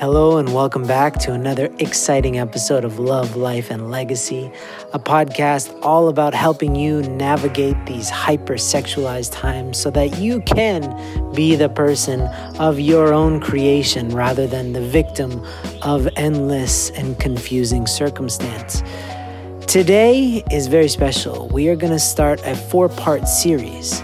Hello, and welcome back to another exciting episode of Love, Life, and Legacy, a podcast all about helping you navigate these hypersexualized times so that you can be the person of your own creation rather than the victim of endless and confusing circumstance. Today is very special. We are going to start a four part series.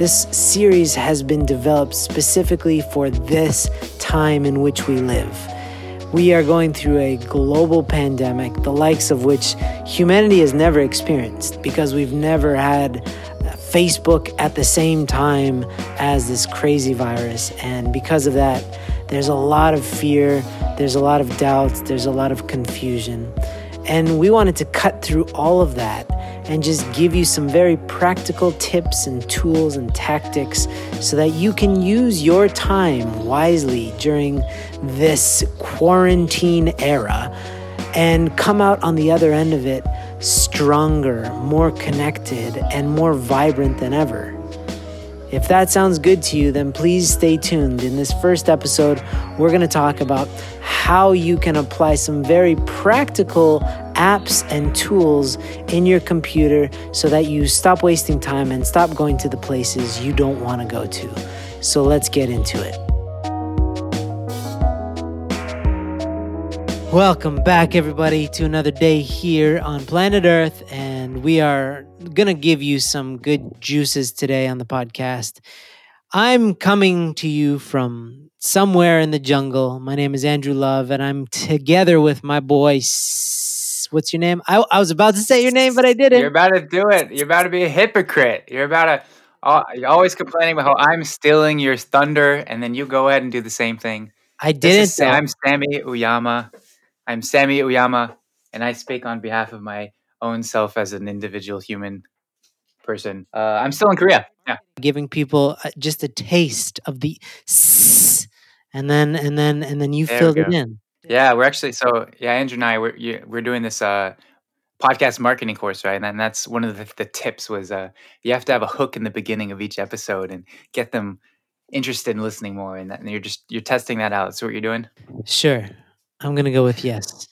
This series has been developed specifically for this time in which we live. We are going through a global pandemic, the likes of which humanity has never experienced because we've never had Facebook at the same time as this crazy virus. And because of that, there's a lot of fear, there's a lot of doubts, there's a lot of confusion. And we wanted to cut through all of that and just give you some very practical tips and tools and tactics so that you can use your time wisely during this quarantine era and come out on the other end of it stronger, more connected, and more vibrant than ever. If that sounds good to you, then please stay tuned. In this first episode, we're going to talk about how you can apply some very practical apps and tools in your computer so that you stop wasting time and stop going to the places you don't want to go to. So let's get into it. Welcome back, everybody, to another day here on planet Earth. And we are going to give you some good juices today on the podcast. I'm coming to you from somewhere in the jungle. My name is Andrew Love, and I'm together with my boy. What's your name? I, I was about to say your name, but I didn't. You're about to do it. You're about to be a hypocrite. You're about to. Uh, you're always complaining about how I'm stealing your thunder, and then you go ahead and do the same thing. I didn't. Say I'm Sammy Uyama. I'm Sammy Uyama, and I speak on behalf of my own self as an individual human person. Uh, I'm still in Korea. Yeah, giving people uh, just a taste of the, and then and then and then you there filled it in. Yeah, we're actually so yeah. Andrew and I we're we're doing this uh, podcast marketing course, right? And that's one of the, the tips was uh, you have to have a hook in the beginning of each episode and get them interested in listening more. And, that, and you're just you're testing that out. So what you're doing. Sure. I'm going to go with yes.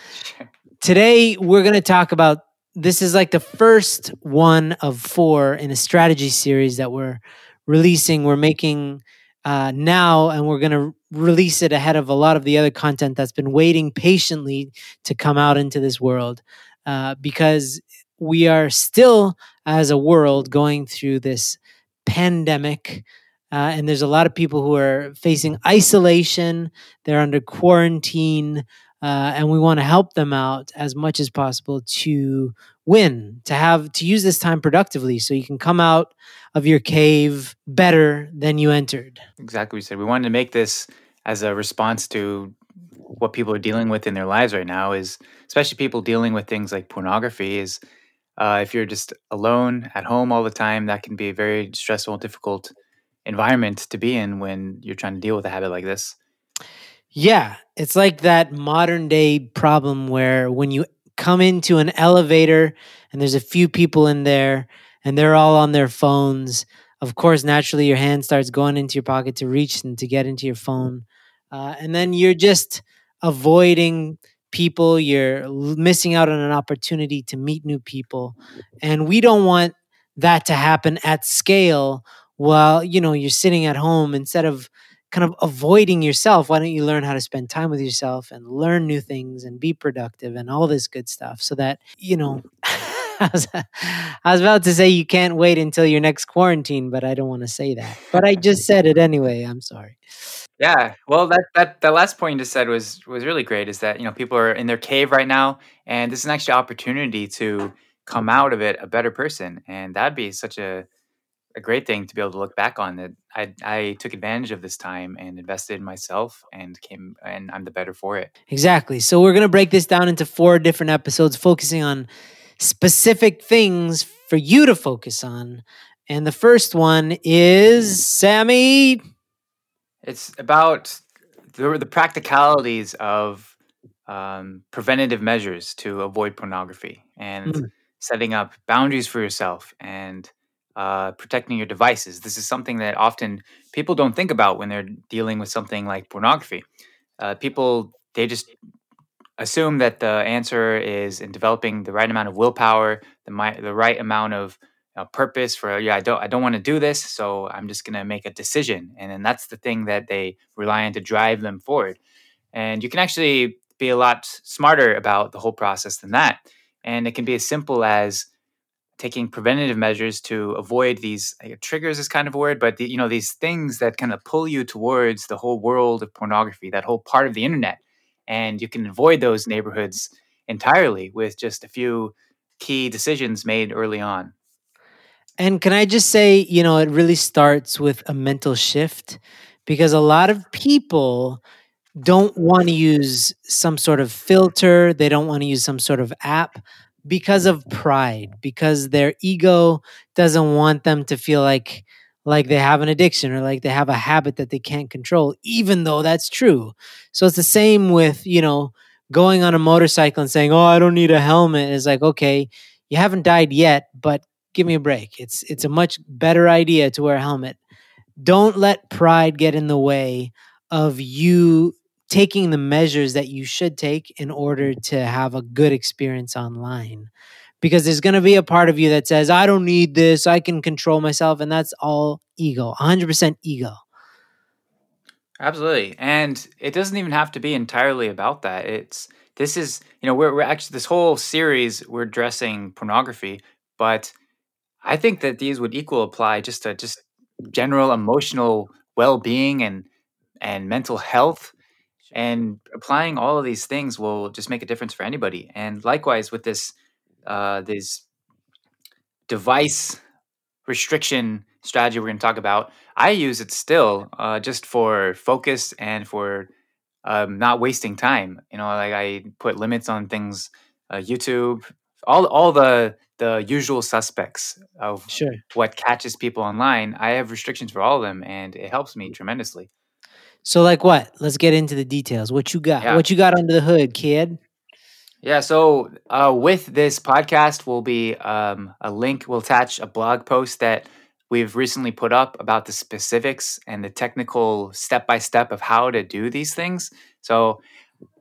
Today, we're going to talk about this is like the first one of four in a strategy series that we're releasing. We're making uh, now, and we're going to release it ahead of a lot of the other content that's been waiting patiently to come out into this world uh, because we are still, as a world, going through this pandemic uh, and there's a lot of people who are facing isolation, they're under quarantine, uh, and we want to help them out as much as possible to win, to have to use this time productively so you can come out of your cave better than you entered. Exactly. We said we wanted to make this as a response to what people are dealing with in their lives right now is especially people dealing with things like pornography is uh, if you're just alone at home all the time that can be a very stressful and difficult environment to be in when you're trying to deal with a habit like this. Yeah, it's like that modern day problem where when you come into an elevator and there's a few people in there and they're all on their phones, of course, naturally your hand starts going into your pocket to reach and to get into your phone. Uh, and then you're just avoiding people, you're missing out on an opportunity to meet new people. And we don't want that to happen at scale while you know you're sitting at home instead of kind of avoiding yourself. Why don't you learn how to spend time with yourself and learn new things and be productive and all this good stuff so that you know mm-hmm. I was, I was about to say you can't wait until your next quarantine but i don't want to say that. But i just said it anyway i'm sorry. Yeah well that that the last point you just said was was really great is that you know people are in their cave right now and this is an actually opportunity to come out of it a better person and that'd be such a a great thing to be able to look back on that I, I took advantage of this time and invested in myself and came and I'm the better for it. Exactly. So we're going to break this down into four different episodes focusing on specific things for you to focus on. And the first one is Sammy. It's about the, the practicalities of um, preventative measures to avoid pornography and mm. setting up boundaries for yourself and uh, protecting your devices. This is something that often people don't think about when they're dealing with something like pornography. uh, people they just assume that the answer is in developing the right amount of willpower, the mi- the right amount of uh, purpose for yeah I don't I don't want to do this, so I'm just gonna make a decision, and then that's the thing that they rely on to drive them forward. And you can actually be a lot smarter about the whole process than that, and it can be as simple as taking preventative measures to avoid these uh, triggers is kind of a word but the, you know these things that kind of pull you towards the whole world of pornography that whole part of the internet and you can avoid those neighborhoods entirely with just a few key decisions made early on. And can I just say, you know, it really starts with a mental shift because a lot of people don't want to use some sort of filter, they don't want to use some sort of app because of pride, because their ego doesn't want them to feel like like they have an addiction or like they have a habit that they can't control even though that's true. So it's the same with, you know, going on a motorcycle and saying, "Oh, I don't need a helmet." It's like, "Okay, you haven't died yet, but give me a break. It's it's a much better idea to wear a helmet. Don't let pride get in the way of you taking the measures that you should take in order mm-hmm. to have a good experience online. Because there's going to be a part of you that says, I don't need this, I can control myself. And that's all ego, 100% ego. Absolutely. And it doesn't even have to be entirely about that. It's this is, you know, we're, we're actually this whole series we're addressing pornography, but I think that these would equal apply just to just general emotional well-being and and mental health and applying all of these things will just make a difference for anybody. And likewise with this uh this device restriction strategy we're going to talk about, I use it still uh, just for focus and for um, not wasting time. You know, like I put limits on things, uh, YouTube, all all the the usual suspects of Sure. what catches people online. I have restrictions for all of them, and it helps me tremendously. So, like what? Let's get into the details. What you got? Yeah. What you got under the hood, kid? Yeah, so uh, with this podcast will be um, a link. We'll attach a blog post that we've recently put up about the specifics and the technical step by step of how to do these things. So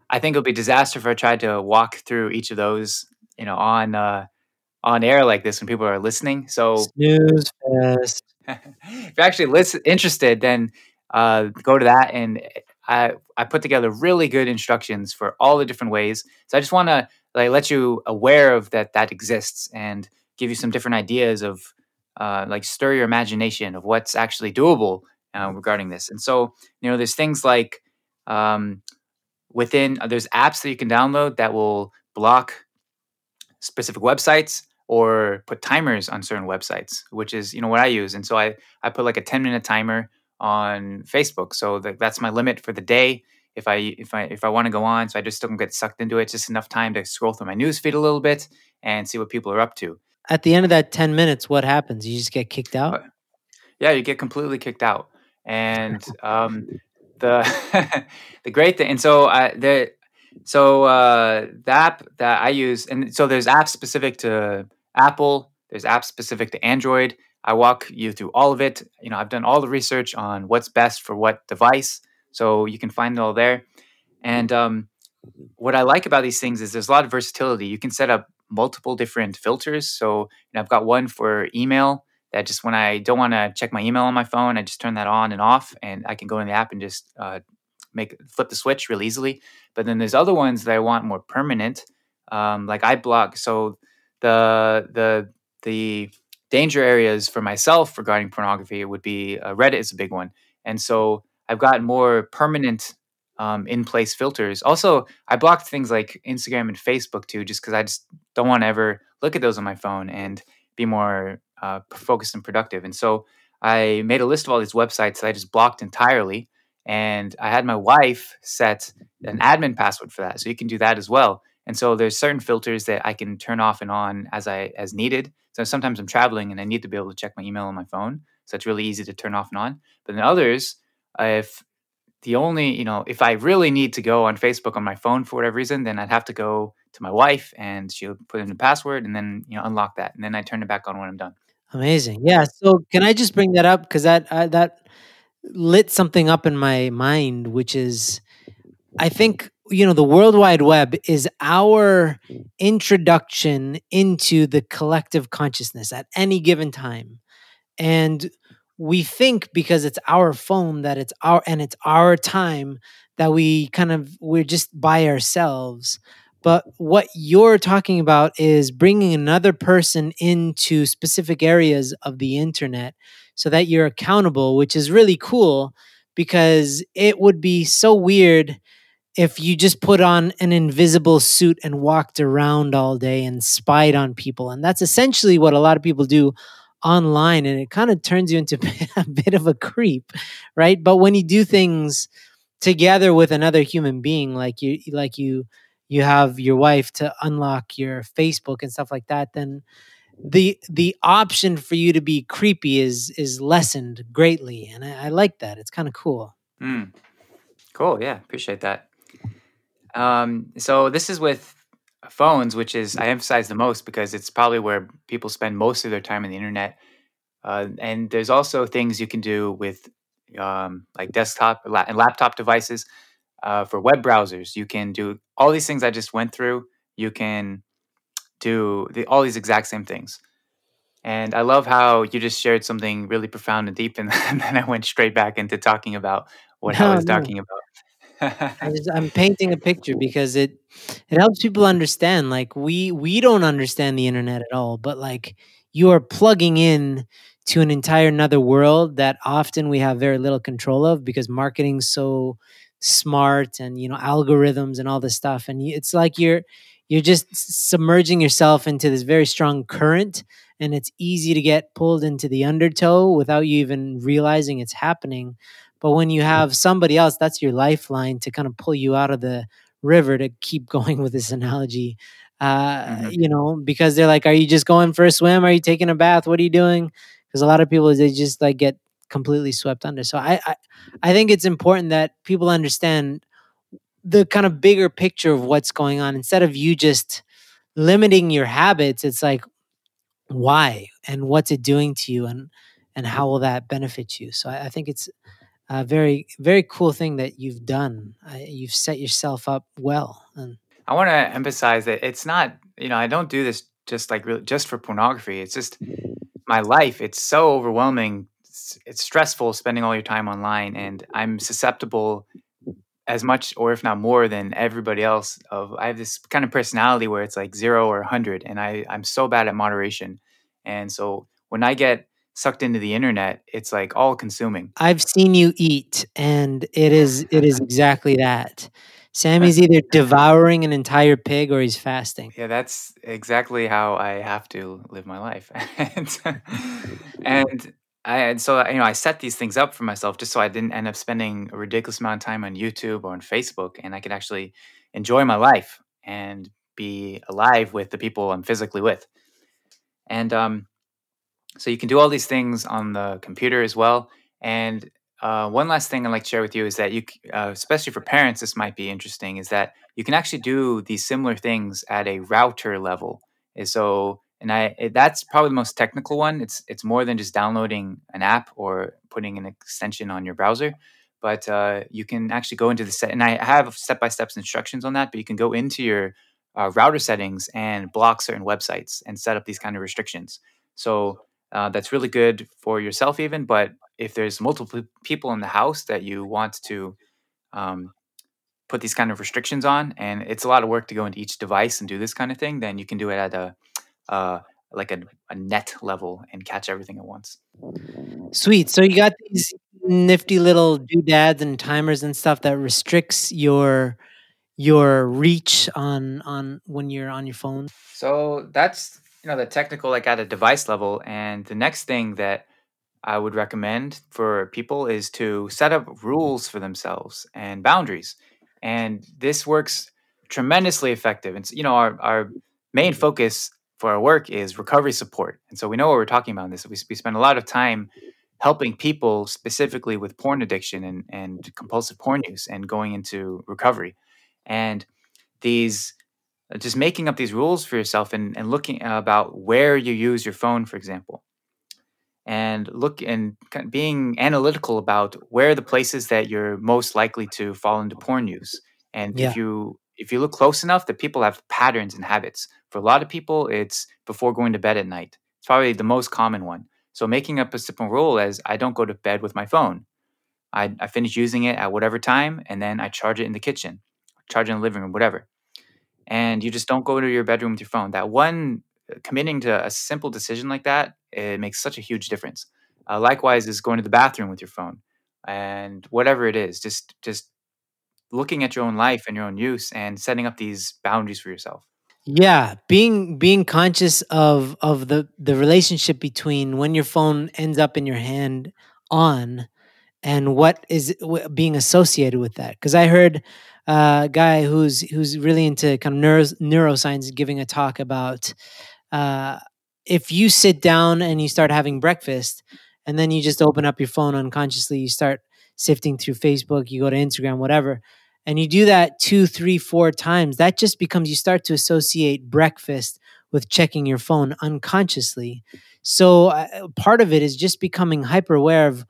I think it'll be disaster if I tried to walk through each of those, you know, on uh, on air like this when people are listening. So Snooze fest. if you're actually listen, interested, then uh, go to that and I I put together really good instructions for all the different ways. So I just want to like let you aware of that that exists and give you some different ideas of uh, like stir your imagination of what's actually doable uh, regarding this. And so you know, there's things like um, within uh, there's apps that you can download that will block specific websites or put timers on certain websites, which is you know what I use. And so I I put like a 10 minute timer on Facebook, so that, that's my limit for the day. If I if I if I want to go on, so I just don't get sucked into it. Just enough time to scroll through my news feed a little bit and see what people are up to. At the end of that 10 minutes, what happens? You just get kicked out? Uh, yeah, you get completely kicked out. And um, the the great thing, and so I the so uh, the app that I use, and so there's apps specific to Apple, there's apps specific to Android. I walk you through all of it. You know, I've done all the research on what's best for what device, so you can find it all there. And um, what I like about these things is there's a lot of versatility. You can set up multiple different filters. So I've got one for email that just when I don't want to check my email on my phone, I just turn that on and off, and I can go in the app and just uh, make flip the switch real easily. But then there's other ones that I want more permanent, um, like I block. So the the the danger areas for myself regarding pornography would be uh, Reddit is a big one, and so I've got more permanent um, in place filters. Also, I blocked things like Instagram and Facebook too, just because I just don't want to ever look at those on my phone and be more uh, focused and productive. And so I made a list of all these websites that I just blocked entirely. And I had my wife set an admin password for that. So you can do that as well. And so there's certain filters that I can turn off and on as I as needed. So sometimes I'm traveling and I need to be able to check my email on my phone. So it's really easy to turn off and on. But then others, if the only, you know, if I really need to go on Facebook on my phone for whatever reason, then I'd have to go to my wife and she'll put in the password and then, you know, unlock that. And then I turn it back on when I'm done. Amazing. Yeah. So can I just bring that up because that I, that lit something up in my mind, which is I think you know the World Wide Web is our introduction into the collective consciousness at any given time, and we think because it's our phone that it's our and it's our time that we kind of we're just by ourselves. But what you're talking about is bringing another person into specific areas of the internet so that you're accountable, which is really cool because it would be so weird if you just put on an invisible suit and walked around all day and spied on people. And that's essentially what a lot of people do online. And it kind of turns you into a bit of a creep, right? But when you do things together with another human being, like you, like you, you have your wife to unlock your Facebook and stuff like that, then the the option for you to be creepy is is lessened greatly, and I, I like that. It's kind of cool. Mm. Cool. Yeah, appreciate that. Um, so this is with phones, which is I emphasize the most because it's probably where people spend most of their time on the internet. Uh, and there's also things you can do with um, like desktop and laptop devices uh, for web browsers. You can do all these things I just went through. You can do the, all these exact same things. And I love how you just shared something really profound and deep, and, and then I went straight back into talking about what no, I was no. talking about. I am painting a picture because it it helps people understand. Like we we don't understand the internet at all, but like you are plugging in to an entire another world that often we have very little control of because marketing's so smart and you know algorithms and all this stuff and it's like you're you're just submerging yourself into this very strong current and it's easy to get pulled into the undertow without you even realizing it's happening but when you have somebody else that's your lifeline to kind of pull you out of the river to keep going with this analogy uh, mm-hmm. you know because they're like are you just going for a swim are you taking a bath what are you doing because a lot of people they just like get completely swept under. So I, I I think it's important that people understand the kind of bigger picture of what's going on instead of you just limiting your habits. It's like why and what's it doing to you and and how will that benefit you. So I, I think it's a very very cool thing that you've done. I, you've set yourself up well. And I want to emphasize that it's not you know I don't do this just like really, just for pornography. It's just my life. It's so overwhelming it's stressful spending all your time online and i'm susceptible as much or if not more than everybody else of i have this kind of personality where it's like 0 or 100 and i i'm so bad at moderation and so when i get sucked into the internet it's like all consuming. I've seen you eat and it is it is exactly that. Sammy's either devouring an entire pig or he's fasting. Yeah that's exactly how i have to live my life. And, and I, and so you know, I set these things up for myself just so I didn't end up spending a ridiculous amount of time on YouTube or on Facebook, and I could actually enjoy my life and be alive with the people I'm physically with. And um, so you can do all these things on the computer as well. And uh, one last thing I'd like to share with you is that you, uh, especially for parents, this might be interesting, is that you can actually do these similar things at a router level. And so and I it, that's probably the most technical one. It's it's more than just downloading an app or putting an extension on your browser, but uh, you can actually go into the set. And I have step by step instructions on that. But you can go into your uh, router settings and block certain websites and set up these kind of restrictions. So uh, that's really good for yourself, even. But if there's multiple people in the house that you want to um, put these kind of restrictions on, and it's a lot of work to go into each device and do this kind of thing, then you can do it at a uh, like a, a net level and catch everything at once. Sweet. So you got these nifty little doodads and timers and stuff that restricts your your reach on on when you're on your phone. So that's you know the technical like at a device level and the next thing that I would recommend for people is to set up rules for themselves and boundaries. And this works tremendously effective. And you know our our main focus for our work is recovery support. And so we know what we're talking about in this. We, we spend a lot of time helping people specifically with porn addiction and, and compulsive porn use and going into recovery. And these Uh, just making up these rules for yourself and, and looking about where you use your phone, for example. And look and being analytical about where the places that you're most likely to fall into porn use And Yeah. if you if you look close enough, that people have patterns and habits. For a lot of people, it's before going to bed at night. It's probably the most common one. So making up a simple rule as I don't go to bed with my phone. I, I finish using it at whatever time, and then I charge it in the kitchen, charge it in the living room, whatever. And you just don't go to your bedroom with your phone. That one, uh, committing to a simple decision like that, it makes such a huge difference. Uh, likewise, is going to the bathroom with your phone, and whatever it is, just just looking at your own life and your own use and setting up these boundaries for yourself. Yeah, being being conscious of of the the relationship between when your phone ends up in your hand on and what is being associated with that. Because I heard uh, a guy who's who's really into kind of neuro, neuroscience giving a talk about uh, if you sit down and you start having breakfast and then you just open up your phone unconsciously, you start sifting through Facebook, you go to Instagram, whatever, and you do that two, three, four times, that just becomes you start to associate breakfast with checking your phone unconsciously. So uh, part of it is just becoming hyper aware of,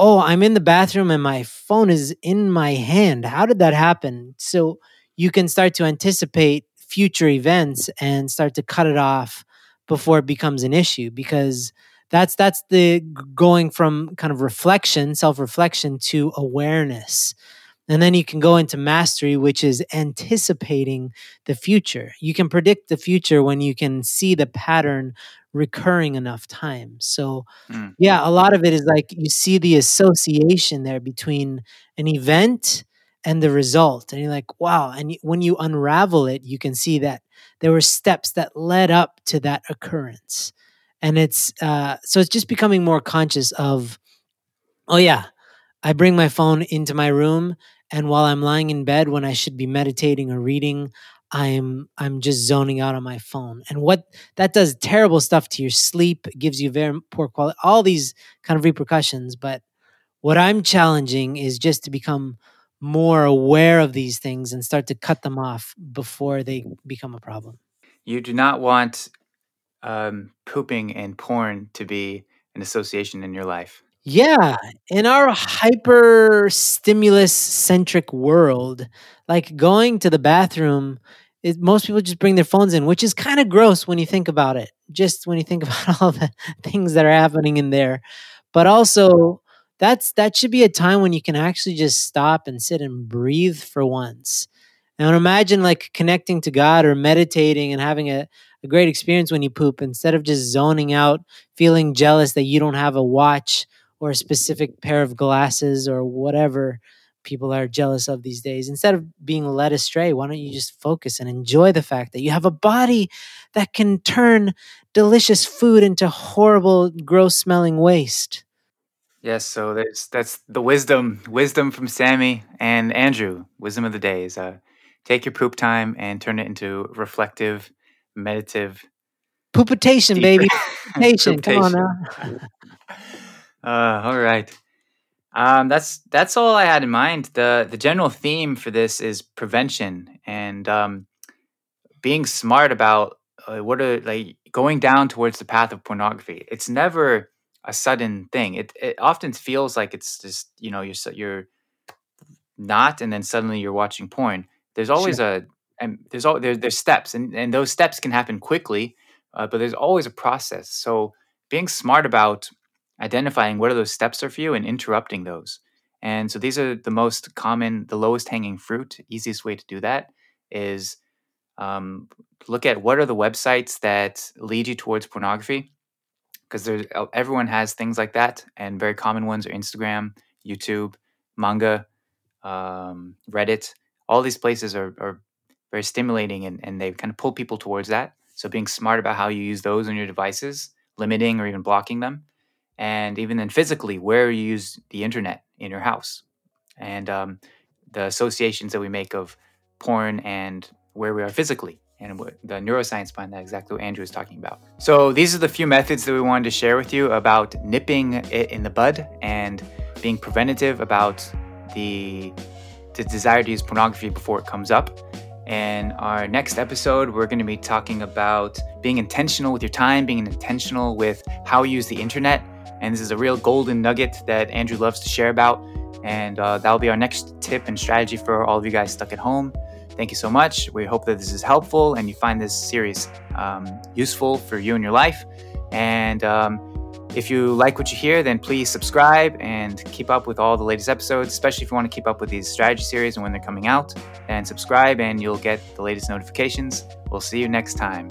oh, I'm in the bathroom and my phone is in my hand. How did that happen? So you can start to anticipate future events and start to cut it off before it becomes an issue because that's that's the going from kind of reflection self-reflection to awareness and then you can go into mastery which is anticipating the future you can predict the future when you can see the pattern recurring enough times so Mm. yeah a lot of it is like you see the association there between an event and the result and you're like wow and when you unravel it you can see that there were steps that led up to that occurrence and it's uh so it's just becoming more conscious of oh yeah i bring my phone into my room and while i'm lying in bed when i should be meditating or reading i'm i'm just zoning out on my phone. And what that does terrible stuff to your sleep gives you very poor quality all these kind of repercussions. But what i'm challenging is just to become more aware of these things and start to cut them off before they become a problem. You do not want um, pooping and porn to be an association in your life. Yeah, in our hyper stimulus centric world, like going to the bathroom, it, most people just bring their phones in, which is kind of gross when you think about it. Just when you think about all the things that are happening in there, but also that's that should be a time when you can actually just stop and sit and breathe for once. And imagine like connecting to God or meditating and having a, a great experience when you poop instead of just zoning out, feeling jealous that you don't have a watch or a specific pair of glasses or whatever people are jealous of these days. Instead of being led astray, why don't you just focus and enjoy the fact that you have a body that can turn delicious food into horrible, gross smelling waste? Yes, so that's that's the wisdom wisdom from Sammy and Andrew. Wisdom of the day is uh, take your poop time and turn it into reflective, meditative, Poopitation, deep baby. Poopitation. Come on now. Uh, all right. Um, that's that's all I had in mind. the The general theme for this is prevention and um, being smart about uh, what are like going down towards the path of pornography. It's never a sudden thing. It it often feels like it's just you know you're you're not, and then suddenly you're watching porn. There's always Sure. a and there's all there, there's steps, and and those steps can happen quickly, uh, but there's always a process. So being smart about identifying what are those steps are for you and interrupting those. And so these are the most common, the lowest hanging fruit. Easiest way to do that is um, look at what are the websites that lead you towards pornography because uh, everyone has things like that and very common ones are instagram youtube manga um, reddit all these places are, are very stimulating and, and they kind of pull people towards that so being smart about how you use those on your devices limiting or even blocking them and even then physically where you use the internet in your house. And um, the associations that we make of porn and where we are physically and the neuroscience behind that exactly what andrew was talking about. So these are the few methods that we wanted to share with you about nipping it in the bud and being preventative about the the desire to use pornography before it comes up. In our next episode we're going to be talking about being intentional with your time being intentional with how you use the internet and this is a real golden nugget that andrew loves to share about And uh, that'll be our next tip and strategy for all of you guys stuck at home. Thank you so much. We hope that this is helpful and you find this series um, useful for you and your life. And um, if you like what you hear, then please subscribe and keep up with all the latest episodes, especially if you want to keep up with these strategy series and when they're coming out. And subscribe, and you'll get the latest notifications. We'll see you next time.